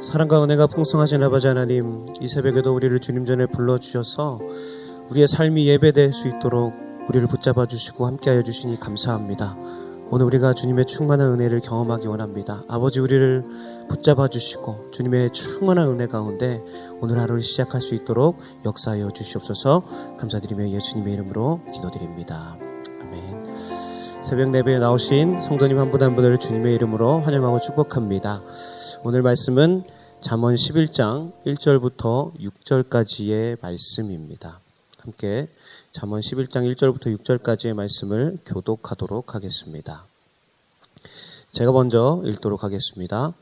사랑과 은혜가 풍성하신 아버지 하나님, 이 새벽에도 우리를 주님 전에 불러주셔서 우리의 삶이 예배될 수 있도록 우리를 붙잡아 주시고 함께하여 주시니 감사합니다. 오늘 우리가 주님의 충만한 은혜를 경험하기 원합니다. 아버지 우리를 붙잡아 주시고 주님의 충만한 은혜 가운데 오늘 하루를 시작할 수 있도록 역사하여 주시옵소서 감사드리며 예수님의 이름으로 기도드립니다. 새벽 예배에 나오신 성도님 한 분 한 분을 주님의 이름으로 환영하고 축복합니다. 오늘 말씀은 잠언 11장 1절부터 6절까지의 말씀입니다. 함께 잠언 11장 1절부터 6절까지의 말씀을 교독하도록 하겠습니다. 제가 먼저 읽도록 하겠습니다.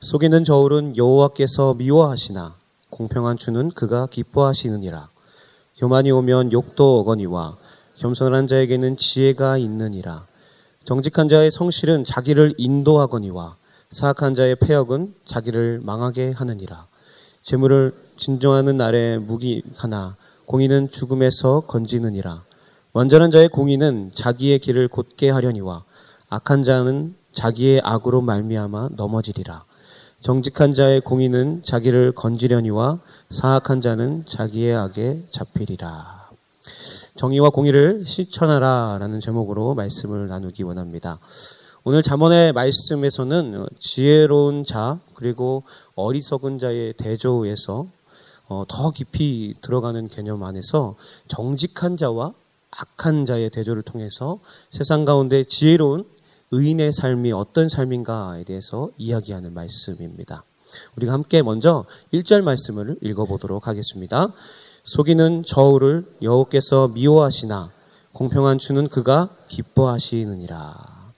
속이는 저울은 여호와께서 미워하시나 공평한 주는 그가 기뻐하시느니라. 교만이 오면 욕도 어거니와 겸손한 자에게는 지혜가 있느니라. 정직한 자의 성실은 자기를 인도하거니와 사악한 자의 폐역은 자기를 망하게 하느니라. 재물을 진정하는 날에 무기 하나 공의는 죽음에서 건지느니라. 완전한 자의 공의는 자기의 길을 곧게 하려니와 악한 자는 자기의 악으로 말미암아 넘어지리라. 정직한 자의 공의는 자기를 건지려니와 사악한 자는 자기의 악에 잡히리라. 정의와 공의를 실천하라라는 제목으로 말씀을 나누기 원합니다. 오늘 잠언의 말씀에서는 지혜로운 자 그리고 어리석은 자의 대조에서 어, 더 깊이 들어가는 개념 안에서 정직한 자와 악한 자의 대조를 통해서 세상 가운데 지혜로운 의인의 삶이 어떤 삶인가에 대해서 이야기하는 말씀입니다. 우리가 함께 먼저 1절 말씀을 읽어보도록 하겠습니다. 속이는 저울을 여호께서 미워하시나 공평한 주는 그가 기뻐하시느니라.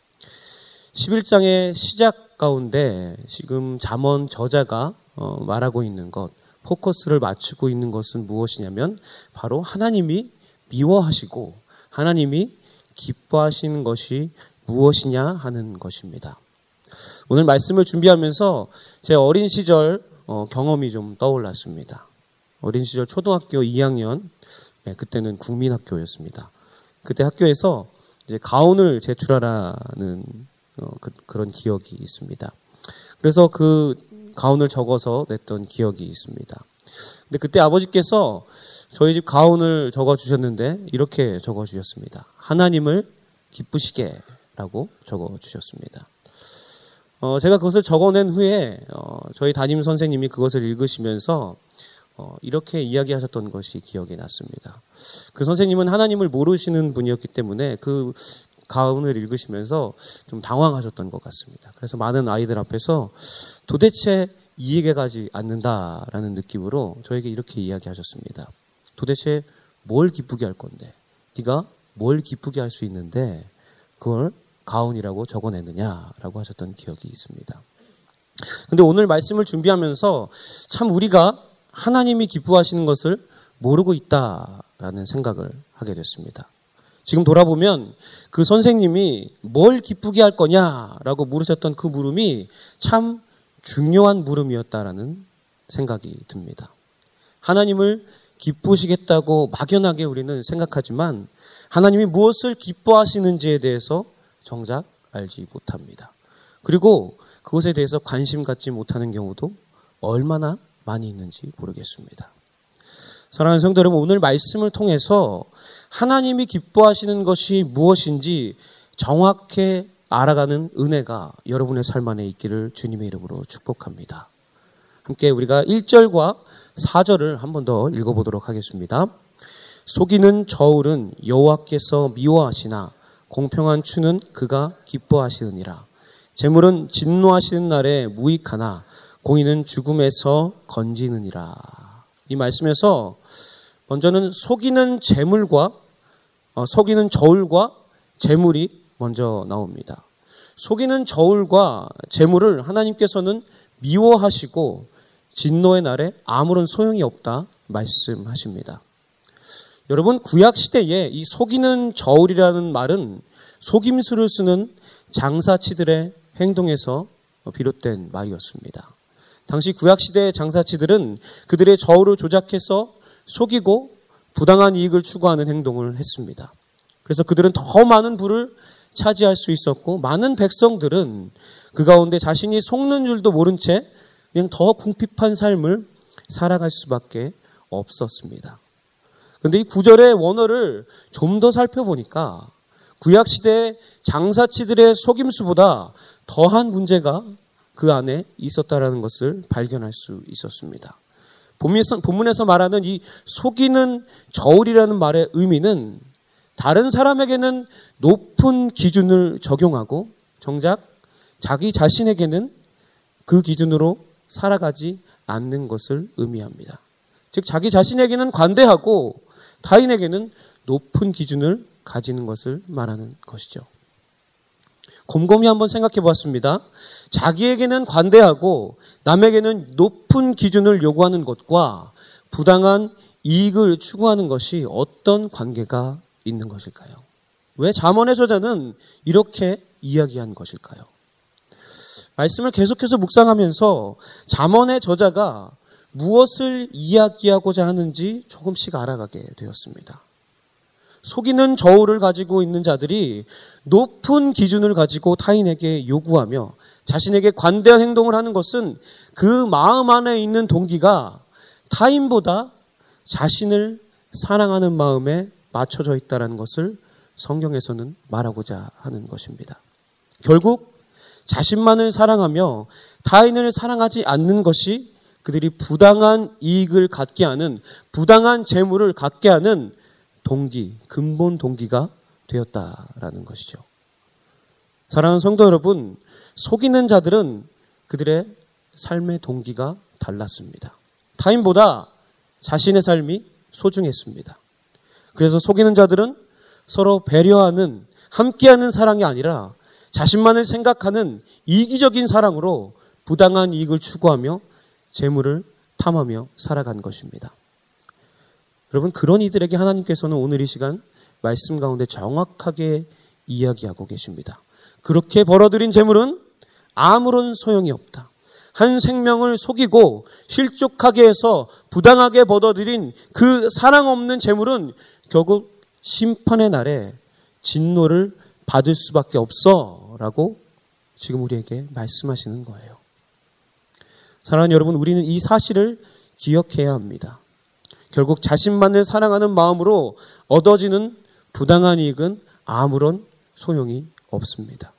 11장의 시작 가운데 지금 잠언 저자가 어, 말하고 있는 것, 포커스를 맞추고 있는 것은 무엇이냐면 바로 하나님이 미워하시고 하나님이 기뻐하시는 것이 무엇이냐 하는 것입니다. 오늘 말씀을 준비하면서 제 어린 시절 어, 경험이 좀 떠올랐습니다. 어린 시절 초등학교 2학년, 네, 그때는 국민학교였습니다. 그때 학교에서 이제 가운을 제출하라는 어, 그, 런 기억이 있습니다. 그래서 그 가운을 적어서 냈던 기억이 있습니다. 근데 그때 아버지께서 저희 집 가운을 적어 주셨는데 이렇게 적어 주셨습니다. 하나님을 기쁘시게라고 적어 주셨습니다. 어, 제가 그것을 적어낸 후에 어, 저희 담임 선생님이 그것을 읽으시면서 어, 이렇게 이야기하셨던 것이 기억이 났습니다. 그 선생님은 하나님을 모르시는 분이었기 때문에 그 가운을 읽으시면서 좀 당황하셨던 것 같습니다. 그래서 많은 아이들 앞에서 도대체 이해가 가지 않는다라는 느낌으로 저에게 이렇게 이야기하셨습니다. 도대체 뭘 기쁘게 할 건데? 네가 뭘 기쁘게 할 수 있는데 그걸 가운이라고 적어내느냐라고 하셨던 기억이 있습니다. 근데 오늘 말씀을 준비하면서 참 우리가 하나님이 기뻐하시는 것을 모르고 있다라는 생각을 하게 됐습니다. 지금 돌아보면 그 선생님이 뭘 기쁘게 할 거냐라고 물으셨던 그 물음이 참 중요한 물음이었다라는 생각이 듭니다. 하나님을 기쁘시겠다고 막연하게 우리는 생각하지만 하나님이 무엇을 기뻐하시는지에 대해서 정작 알지 못합니다. 그리고 그것에 대해서 관심 갖지 못하는 경우도 얼마나 많이 있는지 모르겠습니다. 사랑하는 성도 여러분, 오늘 말씀을 통해서 하나님이 기뻐하시는 것이 무엇인지 정확히 알아가는 은혜가 여러분의 삶 안에 있기를 주님의 이름으로 축복합니다. 함께 우리가 1절과 4절을 한 번 더 읽어보도록 하겠습니다. 속이는 저울은 여호와께서 미워하시나 공평한 추는 그가 기뻐하시느니라. 재물은 진노하시는 날에 무익하나 공의는 죽음에서 건지느니라. 이 말씀에서 먼저는 속이는 재물과 어, 속이는 저울과 재물이 먼저 나옵니다. 속이는 저울과 재물을 하나님께서는 미워하시고 진노의 날에 아무런 소용이 없다 말씀하십니다. 여러분 구약 시대에 이 속이는 저울이라는 말은 속임수를 쓰는 장사치들의 행동에서 비롯된 말이었습니다. 당시 구약 시대의 장사치들은 그들의 저울을 조작해서 속이고 부당한 이익을 추구하는 행동을 했습니다. 그래서 그들은 더 많은 부를 차지할 수 있었고 많은 백성들은 그 가운데 자신이 속는 줄도 모른 채 그냥 더 궁핍한 삶을 살아갈 수밖에 없었습니다. 그런데 이 구절의 원어를 좀 더 살펴보니까 구약 시대 장사치들의 속임수보다 더한 문제가 그 안에 있었다라는 것을 발견할 수 있었습니다. 본문에서 말하는 이 속이는 저울이라는 말의 의미는 다른 사람에게는 높은 기준을 적용하고 정작 자기 자신에게는 그 기준으로 살아가지 않는 것을 의미합니다. 즉, 자기 자신에게는 관대하고 타인에게는 높은 기준을 가지는 것을 말하는 것이죠. 곰곰이 한번 생각해 보았습니다. 자기에게는 관대하고 남에게는 높은 기준을 요구하는 것과 부당한 이익을 추구하는 것이 어떤 관계가 있는 것일까요? 왜 잠언의 저자는 이렇게 이야기한 것일까요? 말씀을 계속해서 묵상하면서 잠언의 저자가 무엇을 이야기하고자 하는지 조금씩 알아가게 되었습니다. 속이는 저울을 가지고 있는 자들이 높은 기준을 가지고 타인에게 요구하며 자신에게 관대한 행동을 하는 것은 그 마음 안에 있는 동기가 타인보다 자신을 사랑하는 마음에 맞춰져 있다는 것을 성경에서는 말하고자 하는 것입니다. 결국 자신만을 사랑하며 타인을 사랑하지 않는 것이 그들이 부당한 이익을 갖게 하는 부당한 재물을 갖게 하는 동기, 근본 동기가 되었다라는 것이죠. 사랑하는 성도 여러분, 속이는 자들은 그들의 삶의 동기가 달랐습니다. 타인보다 자신의 삶이 소중했습니다. 그래서 속이는 자들은 서로 배려하는 함께하는 사랑이 아니라 자신만을 생각하는 이기적인 사랑으로 부당한 이익을 추구하며 재물을 탐하며 살아간 것입니다. 여러분 그런 이들에게 하나님께서는 오늘 이 시간 말씀 가운데 정확하게 이야기하고 계십니다. 그렇게 벌어들인 재물은 아무런 소용이 없다. 한 생명을 속이고 실족하게 해서 부당하게 벌어들인 그 사랑 없는 재물은 결국 심판의 날에 진노를 받을 수밖에 없어 라고 지금 우리에게 말씀하시는 거예요. 사랑하는 여러분, 우리는 이 사실을 기억해야 합니다. 결국 자신만을 사랑하는 마음으로 얻어지는 부당한 이익은 아무런 소용이 없습니다.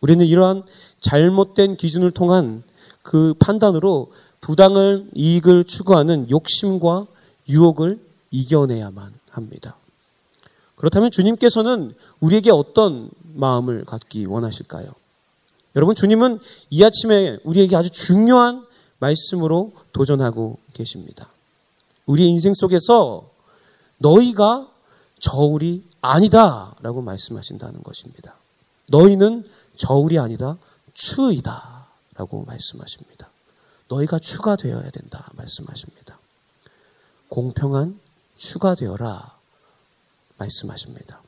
우리는 이러한 잘못된 기준을 통한 그 판단으로 부당을 이익을 추구하는 욕심과 유혹을 이겨내야만 합니다. 그렇다면 주님께서는 우리에게 어떤 마음을 갖기 원하실까요? 여러분, 주님은 이 아침에 우리에게 아주 중요한 말씀으로 도전하고 계십니다. 우리 인생 속에서 너희가 저울이 아니다 라고 말씀하신다는 것입니다. 너희는 저울이 아니다 추이다 라고 말씀하십니다. 너희가 추가 되어야 된다 말씀하십니다. 공평한 추가 되어라 말씀하십니다.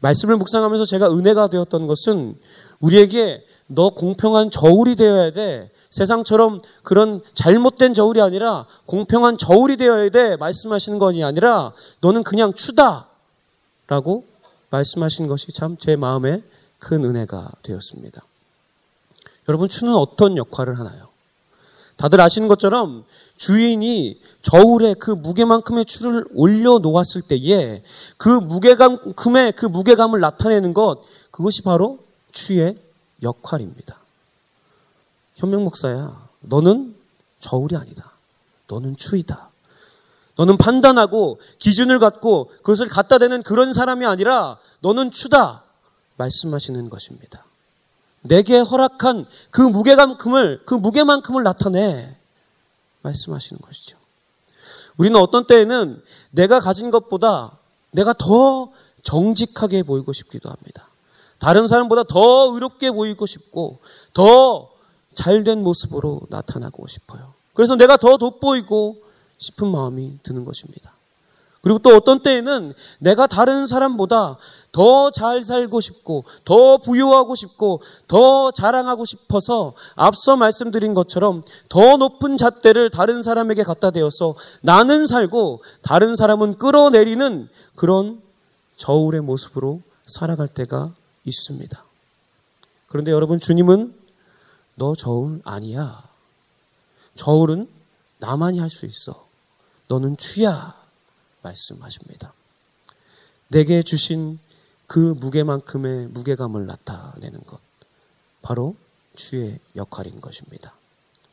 말씀을 묵상하면서 제가 은혜가 되었던 것은 우리에게 너 공평한 저울이 되어야 돼. 세상처럼 그런 잘못된 저울이 아니라 공평한 저울이 되어야 돼 말씀하시는 것이 아니라 너는 그냥 추다 라고 말씀하신 것이 참 제 마음에 큰 은혜가 되었습니다. 여러분 추는 어떤 역할을 하나요? 다들 아시는 것처럼 주인이 저울에 그 무게만큼의 추를 올려 놓았을 때에 그 무게감큼의 그 무게감을 나타내는 것 그것이 바로 추의 역할입니다. 현명 목사야, 너는 저울이 아니다. 너는 추이다. 너는 판단하고 기준을 갖고 그것을 갖다 대는 그런 사람이 아니라 너는 추다. 말씀하시는 것입니다. 내게 허락한 그 무게감큼을, 그 무게만큼을 나타내. 말씀하시는 것이죠. 우리는 어떤 때에는 내가 가진 것보다 내가 더 정직하게 보이고 싶기도 합니다. 다른 사람보다 더 의롭게 보이고 싶고 더 잘된 모습으로 나타나고 싶어요. 그래서 내가 더 돋보이고 싶은 마음이 드는 것입니다. 그리고 또 어떤 때에는 내가 다른 사람보다 더 잘 살고 싶고, 더 부유하고 싶고, 더 자랑하고 싶어서 앞서 말씀드린 것처럼 더 높은 잣대를 다른 사람에게 갖다 대어서 나는 살고 다른 사람은 끌어내리는 그런 저울의 모습으로 살아갈 때가 있습니다. 그런데 여러분, 주님은 너 저울 아니야. 저울은 나만이 할 수 있어. 너는 추야. 말씀하십니다. 내게 주신 그 무게만큼의 무게감을 나타내는 것. 바로 주의 역할인 것입니다.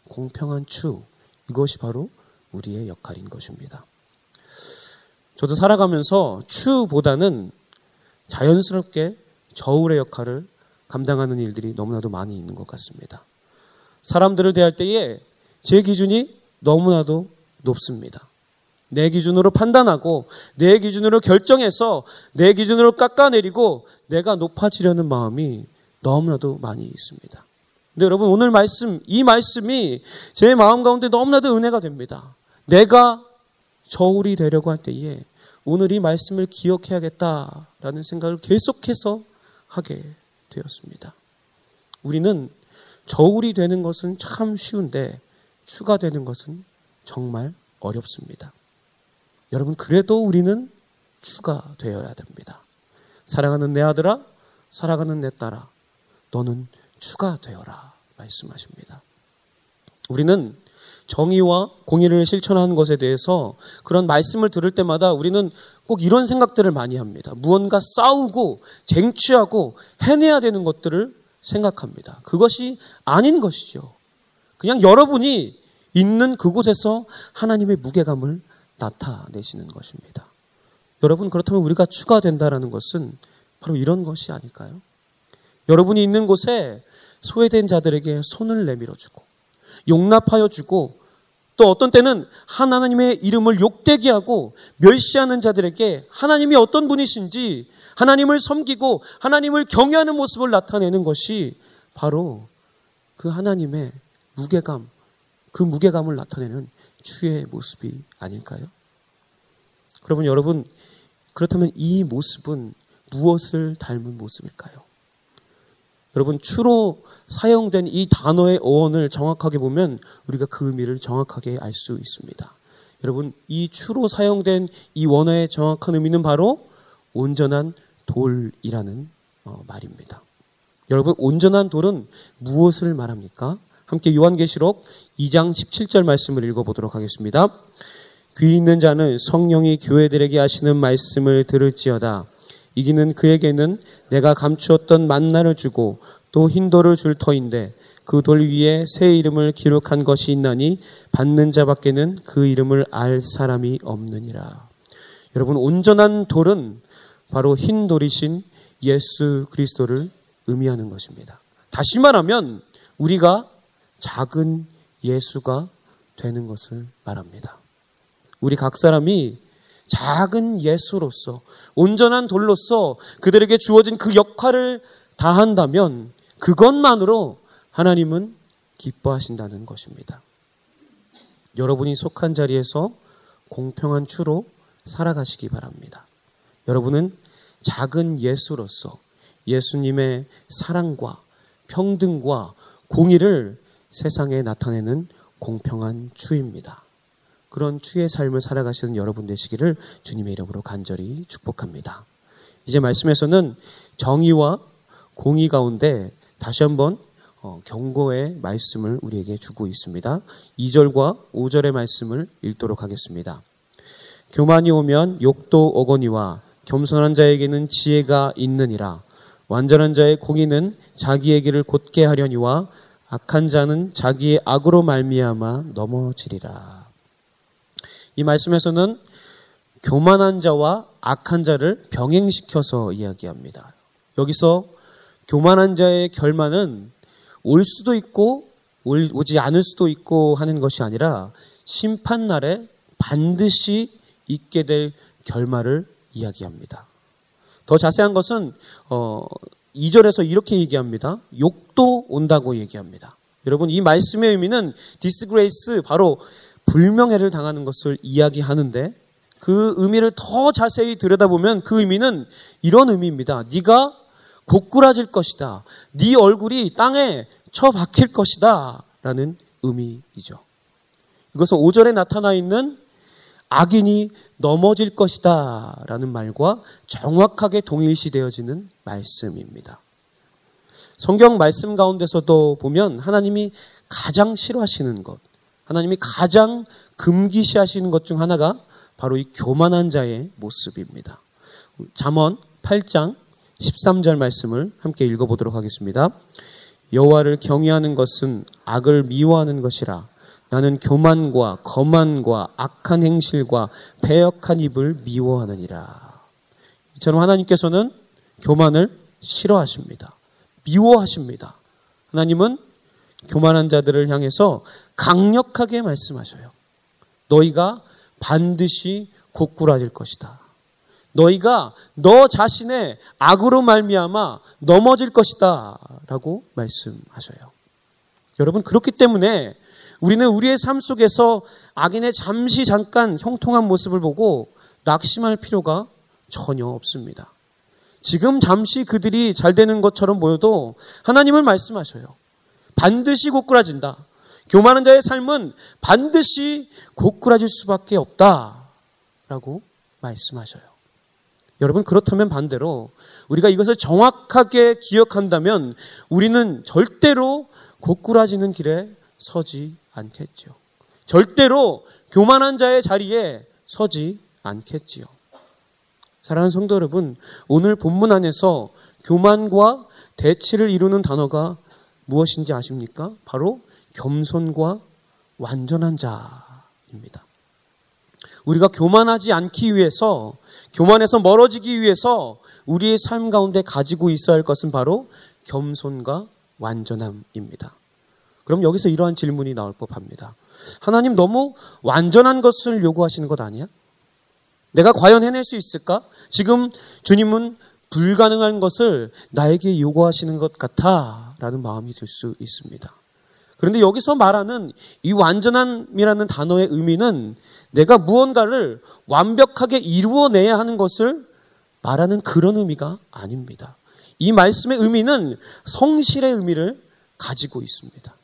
공평한 추. 이것이 바로 우리의 역할인 것입니다. 저도 살아가면서 추보다는 자연스럽게 저울의 역할을 감당하는 일들이 너무나도 많이 있는 것 같습니다. 사람들을 대할 때에 제 기준이 너무나도 높습니다. 내 기준으로 판단하고 내 기준으로 결정해서 내 기준으로 깎아내리고 내가 높아지려는 마음이 너무나도 많이 있습니다. 근데 여러분 오늘 말씀 이 말씀이 제 마음 가운데 너무나도 은혜가 됩니다. 내가 저울이 되려고 할 때에 오늘 이 말씀을 기억해야겠다라는 생각을 계속해서 하게 되었습니다. 우리는 저울이 되는 것은 참 쉬운데 추가 되는 것은 정말 어렵습니다. 여러분, 그래도 우리는 추가 되어야 됩니다. 사랑하는 내 아들아, 사랑하는 내 딸아, 너는 추가 되어라. 말씀하십니다. 우리는 정의와 공의를 실천하는 것에 대해서 그런 말씀을 들을 때마다 우리는 꼭 이런 생각들을 많이 합니다. 무언가 싸우고 쟁취하고 해내야 되는 것들을 생각합니다. 그것이 아닌 것이죠. 그냥 여러분이 있는 그곳에서 하나님의 무게감을 나타내시는 것입니다. 여러분 그렇다면 우리가 추가된다라는 것은 바로 이런 것이 아닐까요? 여러분이 있는 곳에 소외된 자들에게 손을 내밀어 주고 용납하여 주고 또 어떤 때는 하나님의 이름을 욕되게 하고 멸시하는 자들에게 하나님이 어떤 분이신지 하나님을 섬기고 하나님을 경외하는 모습을 나타내는 것이 바로 그 하나님의 무게감, 그 무게감을 나타내는 주의 모습이 아닐까요? 그러면 여러분, 그렇다면 이 모습은 무엇을 닮은 모습일까요? 여러분 추로 사용된 이 단어의 어원을 정확하게 보면 우리가 그 의미를 정확하게 알 수 있습니다. 여러분 이 추로 사용된 이 원어의 정확한 의미는 바로 온전한 돌이라는 어, 말입니다. 여러분 온전한 돌은 무엇을 말합니까? 함께 요한계시록 2장 17절 말씀을 읽어보도록 하겠습니다. 귀 있는 자는 성령이 교회들에게 하시는 말씀을 들을지어다. 이기는 그에게는 내가 감추었던 만나를 주고 또 흰돌을 줄 터인데 그 돌 위에 새 이름을 기록한 것이 있나니 받는 자밖에는 그 이름을 알 사람이 없느니라. 여러분 온전한 돌은 바로 흰 돌이신 예수 그리스도를 의미하는 것입니다. 다시 말하면 우리가 작은 예수가 되는 것을 말합니다. 우리 각 사람이 작은 예수로서 온전한 돌로서 그들에게 주어진 그 역할을 다한다면 그것만으로 하나님은 기뻐하신다는 것입니다. 여러분이 속한 자리에서 공평한 추로 살아가시기 바랍니다. 여러분은 작은 예수로서 예수님의 사랑과 평등과 공의를 세상에 나타내는 공평한 추입니다. 그런 추의 삶을 살아가시는 여러분 되시기를 주님의 이름으로 간절히 축복합니다. 이제 말씀에서는 정의와 공의 가운데 다시 한번 어, 경고의 말씀을 우리에게 주고 있습니다. 2절과 5절의 말씀을 읽도록 하겠습니다. 교만이 오면 욕도 오거니와 겸손한 자에게는 지혜가 있느니라. 완전한 자의 공의는 자기의 길을 곧게 하려니와 악한 자는 자기의 악으로 말미암아 넘어지리라. 이 말씀에서는 교만한 자와 악한 자를 병행시켜서 이야기합니다. 여기서 교만한 자의 결말은 올 수도 있고 오지 않을 수도 있고 하는 것이 아니라 심판날에 반드시 있게 될 결말을 이야기합니다. 더 자세한 것은 어, 2절에서 이렇게 얘기합니다. 욕도 온다고 얘기합니다. 여러분 이 말씀의 의미는 disgrace 바로 불명예를 당하는 것을 이야기하는데 그 의미를 더 자세히 들여다보면 그 의미는 이런 의미입니다. 네가 고꾸라질 것이다. 네 얼굴이 땅에 처박힐 것이다. 라는 의미이죠. 이것은 5절에 나타나 있는 악인이 넘어질 것이다. 라는 말과 정확하게 동일시되어지는 말씀입니다. 성경 말씀 가운데서도 보면 하나님이 가장 싫어하시는 것, 하나님이 가장 금기시하시는 것 중 하나가 바로 이 교만한 자의 모습입니다. 잠언 8장 13절 말씀을 함께 읽어보도록 하겠습니다. 여호와를 경외하는 것은 악을 미워하는 것이라 나는 교만과 거만과 악한 행실과 배역한 입을 미워하느니라. 이처럼 하나님께서는 교만을 싫어하십니다. 미워하십니다. 하나님은 교만한 자들을 향해서 강력하게 말씀하셔요. 너희가 반드시 고꾸라질 것이다. 너희가 너 자신의 악으로 말미암아 넘어질 것이다라고 말씀하셔요. 여러분 그렇기 때문에 우리는 우리의 삶 속에서 악인의 잠시 잠깐 형통한 모습을 보고 낙심할 필요가 전혀 없습니다. 지금 잠시 그들이 잘 되는 것처럼 보여도 하나님을 말씀하셔요. 반드시 고꾸라진다. 교만한 자의 삶은 반드시 고꾸라질 수밖에 없다. 라고 말씀하셔요. 여러분, 그렇다면 반대로 우리가 이것을 정확하게 기억한다면 우리는 절대로 고꾸라지는 길에 서지 않겠지요. 절대로 교만한 자의 자리에 서지 않겠지요. 사랑하는 성도 여러분, 오늘 본문 안에서 교만과 대치를 이루는 단어가 무엇인지 아십니까? 바로 겸손과 완전한 자입니다. 우리가 교만하지 않기 위해서, 교만에서 멀어지기 위해서 우리의 삶 가운데 가지고 있어야 할 것은 바로 겸손과 완전함입니다. 그럼 여기서 이러한 질문이 나올 법합니다. 하나님 너무 완전한 것을 요구하시는 것 아니야? 내가 과연 해낼 수 있을까? 지금 주님은 불가능한 것을 나에게 요구하시는 것 같아 라는 마음이 들 수 있습니다. 그런데 여기서 말하는 이 완전함이라는 단어의 의미는 내가 무언가를 완벽하게 이루어내야 하는 것을 말하는 그런 의미가 아닙니다. 이 말씀의 의미는 성실의 의미를 가지고 있습니다.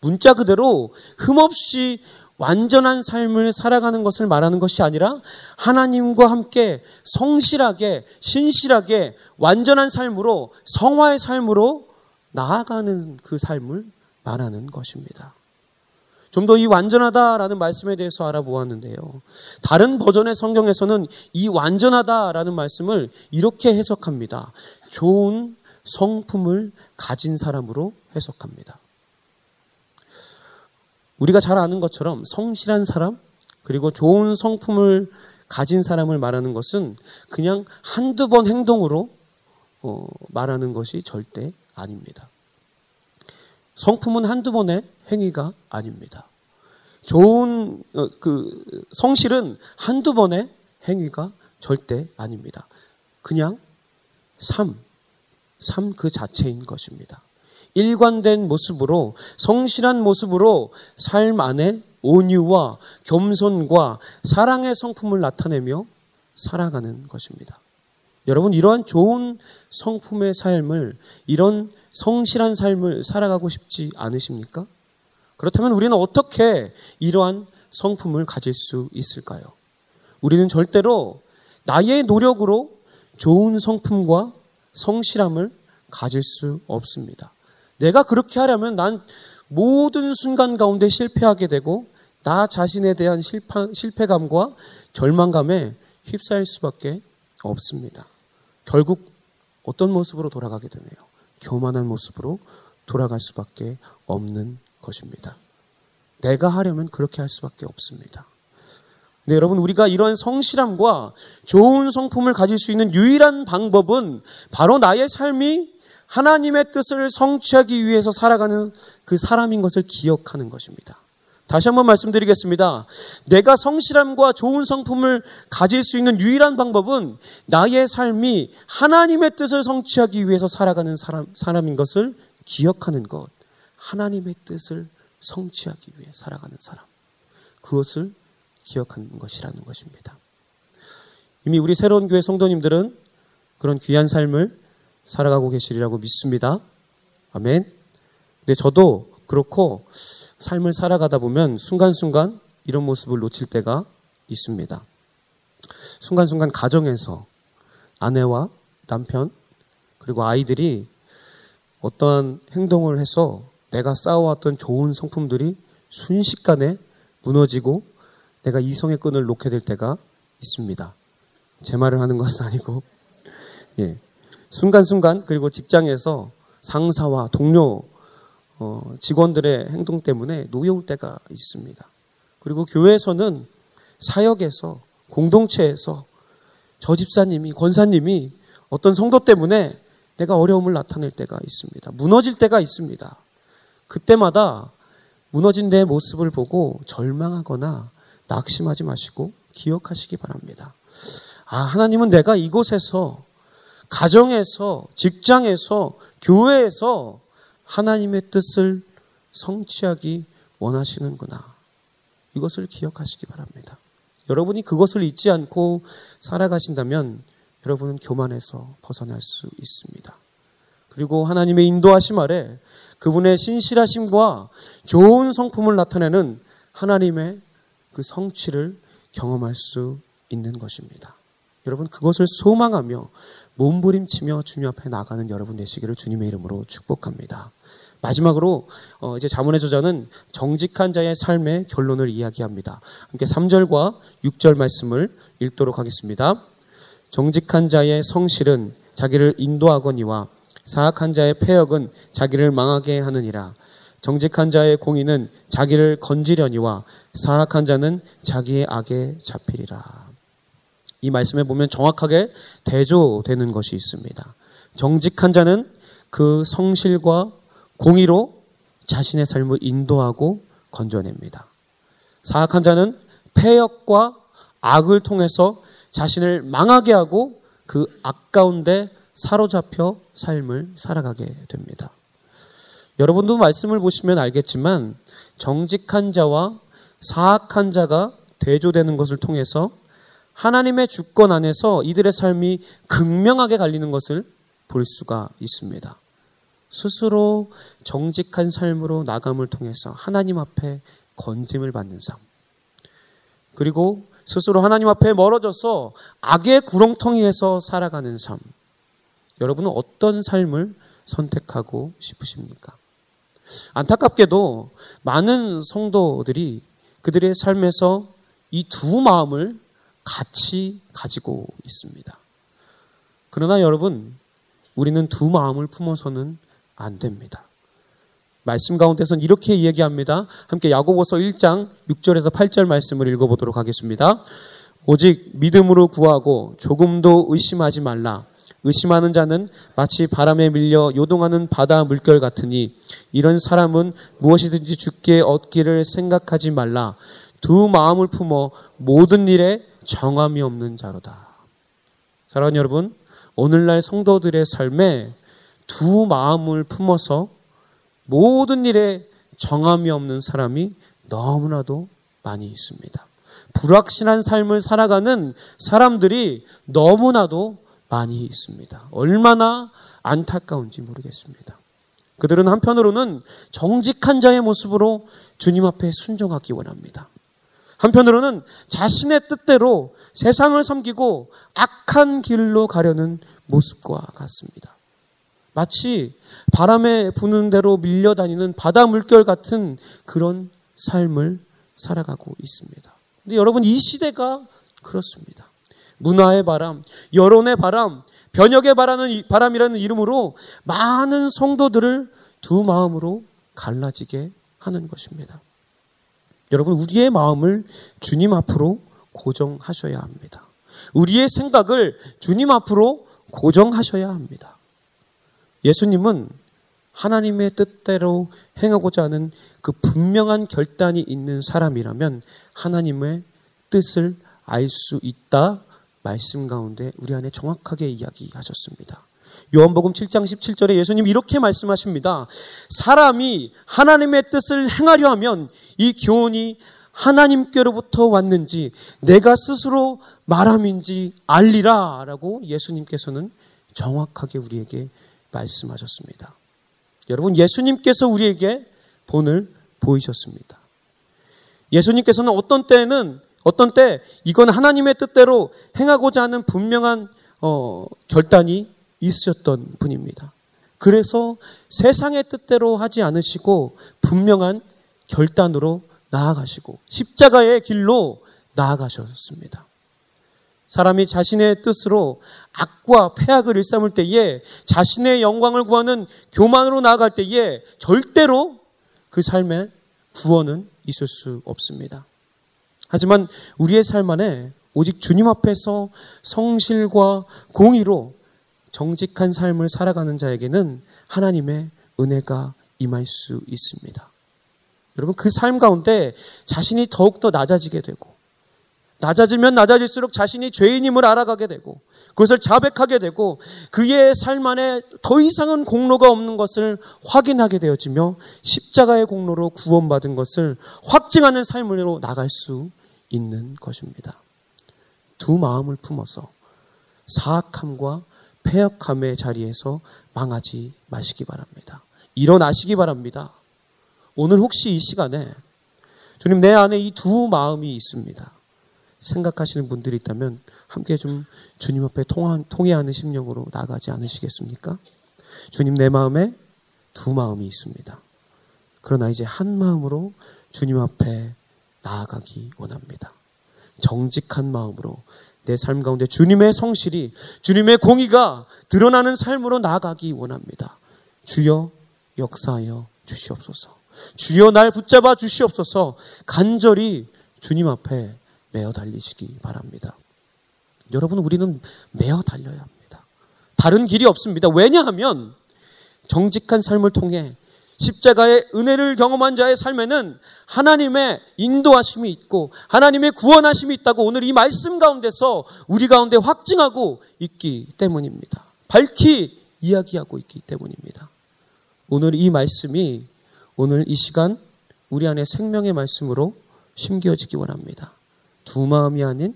문자 그대로 흠없이 완전한 삶을 살아가는 것을 말하는 것이 아니라 하나님과 함께 성실하게, 신실하게, 완전한 삶으로, 성화의 삶으로 나아가는 그 삶을 말하는 것입니다. 좀 더 이 완전하다라는 말씀에 대해서 알아보았는데요. 다른 버전의 성경에서는 이 완전하다라는 말씀을 이렇게 해석합니다. 좋은 성품을 가진 사람으로 해석합니다. 우리가 잘 아는 것처럼 성실한 사람, 그리고 좋은 성품을 가진 사람을 말하는 것은 그냥 한두 번 행동으로 어, 말하는 것이 절대 아닙니다. 성품은 한두 번의 행위가 아닙니다. 좋은 어, 그 성실은 한두 번의 행위가 절대 아닙니다. 그냥 삶, 삶 그 자체인 것입니다. 일관된 모습으로 성실한 모습으로 삶 안에 온유와 겸손과 사랑의 성품을 나타내며 살아가는 것입니다. 여러분 이러한 좋은 성품의 삶을 이런 성실한 삶을 살아가고 싶지 않으십니까? 그렇다면 우리는 어떻게 이러한 성품을 가질 수 있을까요? 우리는 절대로 나의 노력으로 좋은 성품과 성실함을 가질 수 없습니다. 내가 그렇게 하려면 난 모든 순간 가운데 실패하게 되고 나 자신에 대한 실패, 실패감과 절망감에 휩싸일 수밖에 없습니다. 결국 어떤 모습으로 돌아가게 되네요. 교만한 모습으로 돌아갈 수밖에 없는 것입니다. 내가 하려면 그렇게 할 수밖에 없습니다. 네, 여러분, 우리가 이런 성실함과 좋은 성품을 가질 수 있는 유일한 방법은 바로 나의 삶이 하나님의 뜻을 성취하기 위해서 살아가는 그 사람인 것을 기억하는 것입니다. 다시 한번 말씀드리겠습니다. 내가 성실함과 좋은 성품을 가질 수 있는 유일한 방법은 나의 삶이 하나님의 뜻을 성취하기 위해서 살아가는 사람, 사람인 것을 기억하는 것. 하나님의 뜻을 성취하기 위해 살아가는 사람. 그것을 기억하는 것이라는 것입니다. 이미 우리 새로운 교회 성도님들은 그런 귀한 삶을 살아가고 계시리라고 믿습니다. 아멘. 근데 저도 그렇고 삶을 살아가다 보면 순간순간 이런 모습을 놓칠 때가 있습니다. 순간순간 가정에서 아내와 남편 그리고 아이들이 어떠한 행동을 해서 내가 쌓아왔던 좋은 성품들이 순식간에 무너지고 내가 이성의 끈을 놓게 될 때가 있습니다. 제 말을 하는 것은 아니고, 예. 순간순간, 그리고 직장에서 상사와 동료, 어, 직원들의 행동 때문에 놓여올 때가 있습니다. 그리고 교회에서는 사역에서, 공동체에서 저 집사님이, 권사님이 어떤 성도 때문에 내가 어려움을 나타낼 때가 있습니다. 무너질 때가 있습니다. 그때마다 무너진 내 모습을 보고 절망하거나 낙심하지 마시고 기억하시기 바랍니다. 아, 하나님은 내가 이곳에서, 가정에서, 직장에서, 교회에서 하나님의 뜻을 성취하기 원하시는구나. 이것을 기억하시기 바랍니다. 여러분이 그것을 잊지 않고 살아가신다면 여러분은 교만에서 벗어날 수 있습니다. 그리고 하나님의 인도하심 아래 그분의 신실하심과 좋은 성품을 나타내는 하나님의 그 성취를 경험할 수 있는 것입니다. 여러분 그것을 소망하며 몸부림치며 주님 앞에 나가는 여러분 되시기를 주님의 이름으로 축복합니다. 마지막으로 어 이제 자문의 저자는 정직한 자의 삶의 결론을 이야기합니다. 함께 3절과 6절 말씀을 읽도록 하겠습니다. 정직한 자의 성실은 자기를 인도하거니와 사악한 자의 폐역은 자기를 망하게 하느니라. 정직한 자의 공의는 자기를 건지려니와 사악한 자는 자기의 악에 잡히리라. 이 말씀에 보면 정확하게 대조되는 것이 있습니다. 정직한 자는 그 성실과 공의로 자신의 삶을 인도하고 건져냅니다. 사악한 자는 폐역과 악을 통해서 자신을 망하게 하고 그 아까운데 사로잡혀 삶을 살아가게 됩니다. 여러분도 말씀을 보시면 알겠지만 정직한 자와 사악한 자가 대조되는 것을 통해서 하나님의 주권 안에서 이들의 삶이 극명하게 갈리는 것을 볼 수가 있습니다. 스스로 정직한 삶으로 나감을 통해서 하나님 앞에 건짐을 받는 삶. 그리고 스스로 하나님 앞에 멀어져서 악의 구렁텅이에서 살아가는 삶. 여러분은 어떤 삶을 선택하고 싶으십니까? 안타깝게도 많은 성도들이 그들의 삶에서 이 두 마음을 같이 가지고 있습니다. 그러나 여러분, 우리는 두 마음을 품어서는 안 됩니다. 말씀 가운데선 이렇게 이야기합니다. 함께 야고보서 1장 6절에서 8절 말씀을 읽어보도록 하겠습니다. 오직 믿음으로 구하고 조금도 의심하지 말라. 의심하는 자는 마치 바람에 밀려 요동하는 바다 물결 같으니 이런 사람은 무엇이든지 죽게 얻기를 생각하지 말라. 두 마음을 품어 모든 일에 정함이 없는 자로다. 사랑하는 여러분, 오늘날 성도들의 삶에 두 마음을 품어서 모든 일에 정함이 없는 사람이 너무나도 많이 있습니다. 불확실한 삶을 살아가는 사람들이 너무나도 많이 있습니다. 얼마나 안타까운지 모르겠습니다. 그들은 한편으로는 정직한 자의 모습으로 주님 앞에 순종하기 원합니다. 한편으로는 자신의 뜻대로 세상을 섬기고 악한 길로 가려는 모습과 같습니다. 마치 바람에 부는 대로 밀려다니는 바다 물결 같은 그런 삶을 살아가고 있습니다. 근데 여러분 이 시대가 그렇습니다. 문화의 바람, 여론의 바람, 변혁의 바람이라는 이름으로 많은 성도들을 두 마음으로 갈라지게 하는 것입니다. 여러분, 우리의 마음을 주님 앞으로 고정하셔야 합니다. 우리의 생각을 주님 앞으로 고정하셔야 합니다. 예수님은 하나님의 뜻대로 행하고자 하는 그 분명한 결단이 있는 사람이라면 하나님의 뜻을 알 수 있다 말씀 가운데 우리 안에 정확하게 이야기하셨습니다. 요한복음 7장 17절에 예수님 이렇게 말씀하십니다. 사람이 하나님의 뜻을 행하려 하면 이 교훈이 하나님께로부터 왔는지 내가 스스로 말함인지 알리라 라고 예수님께서는 정확하게 우리에게 말씀하셨습니다. 여러분, 예수님께서 우리에게 본을 보이셨습니다. 예수님께서는 어떤 때는 어떤 때 이건 하나님의 뜻대로 행하고자 하는 분명한 어, 결단이 있으셨던 분입니다. 그래서 세상의 뜻대로 하지 않으시고 분명한 결단으로 나아가시고 십자가의 길로 나아가셨습니다. 사람이 자신의 뜻으로 악과 폐악을 일삼을 때에 자신의 영광을 구하는 교만으로 나아갈 때에 절대로 그 삶에 구원은 있을 수 없습니다. 하지만 우리의 삶 안에 오직 주님 앞에서 성실과 공의로 정직한 삶을 살아가는 자에게는 하나님의 은혜가 임할 수 있습니다. 여러분, 그 삶 가운데 자신이 더욱더 낮아지게 되고, 낮아지면 낮아질수록 자신이 죄인임을 알아가게 되고 그것을 자백하게 되고 그의 삶 안에 더 이상은 공로가 없는 것을 확인하게 되어지며 십자가의 공로로 구원받은 것을 확증하는 삶으로 나갈 수 있는 것입니다. 두 마음을 품어서 사악함과 폐역함의 자리에서 망하지 마시기 바랍니다. 일어나시기 바랍니다. 오늘 혹시 이 시간에 주님 내 안에 이 두 마음이 있습니다. 생각하시는 분들이 있다면 함께 좀 주님 앞에 통해하는 심령으로 나가지 않으시겠습니까? 주님 내 마음에 두 마음이 있습니다. 그러나 이제 한 마음으로 주님 앞에 나아가기 원합니다. 정직한 마음으로 내 삶 가운데 주님의 성실이, 주님의 공의가 드러나는 삶으로 나아가기 원합니다. 주여 역사하여 주시옵소서. 주여 날 붙잡아 주시옵소서 간절히 주님 앞에 매어 달리시기 바랍니다. 여러분, 우리는 매어 달려야 합니다. 다른 길이 없습니다. 왜냐하면 정직한 삶을 통해 십자가의 은혜를 경험한 자의 삶에는 하나님의 인도하심이 있고 하나님의 구원하심이 있다고 오늘 이 말씀 가운데서 우리 가운데 확증하고 있기 때문입니다. 밝히 이야기하고 있기 때문입니다. 오늘 이 말씀이 오늘 이 시간 우리 안에 생명의 말씀으로 심겨지기 원합니다. 두 마음이 아닌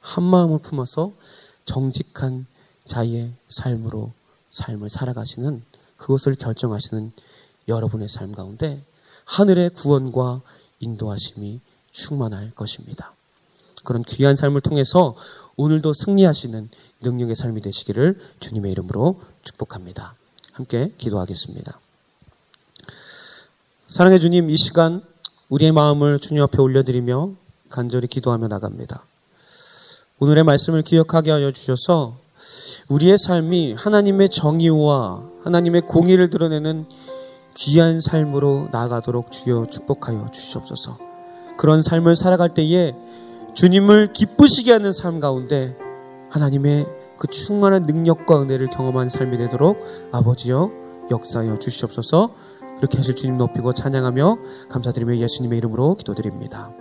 한 마음을 품어서 정직한 자의 삶으로 삶을 살아가시는 그것을 결정하시는 여러분의 삶 가운데 하늘의 구원과 인도하심이 충만할 것입니다. 그런 귀한 삶을 통해서 오늘도 승리하시는 능력의 삶이 되시기를 주님의 이름으로 축복합니다. 함께 기도하겠습니다. 사랑해 주님, 이 시간 우리의 마음을 주님 앞에 올려드리며 간절히 기도하며 나갑니다. 오늘의 말씀을 기억하게 하여 주셔서 우리의 삶이 하나님의 정의와 하나님의 공의를 드러내는 귀한 삶으로 나가도록 주여 축복하여 주시옵소서. 그런 삶을 살아갈 때에 주님을 기쁘시게 하는 삶 가운데 하나님의 그 충만한 능력과 은혜를 경험한 삶이 되도록 아버지여 역사하여 주시옵소서. 그렇게 하실 주님 높이고 찬양하며 감사드리며 예수님의 이름으로 기도드립니다.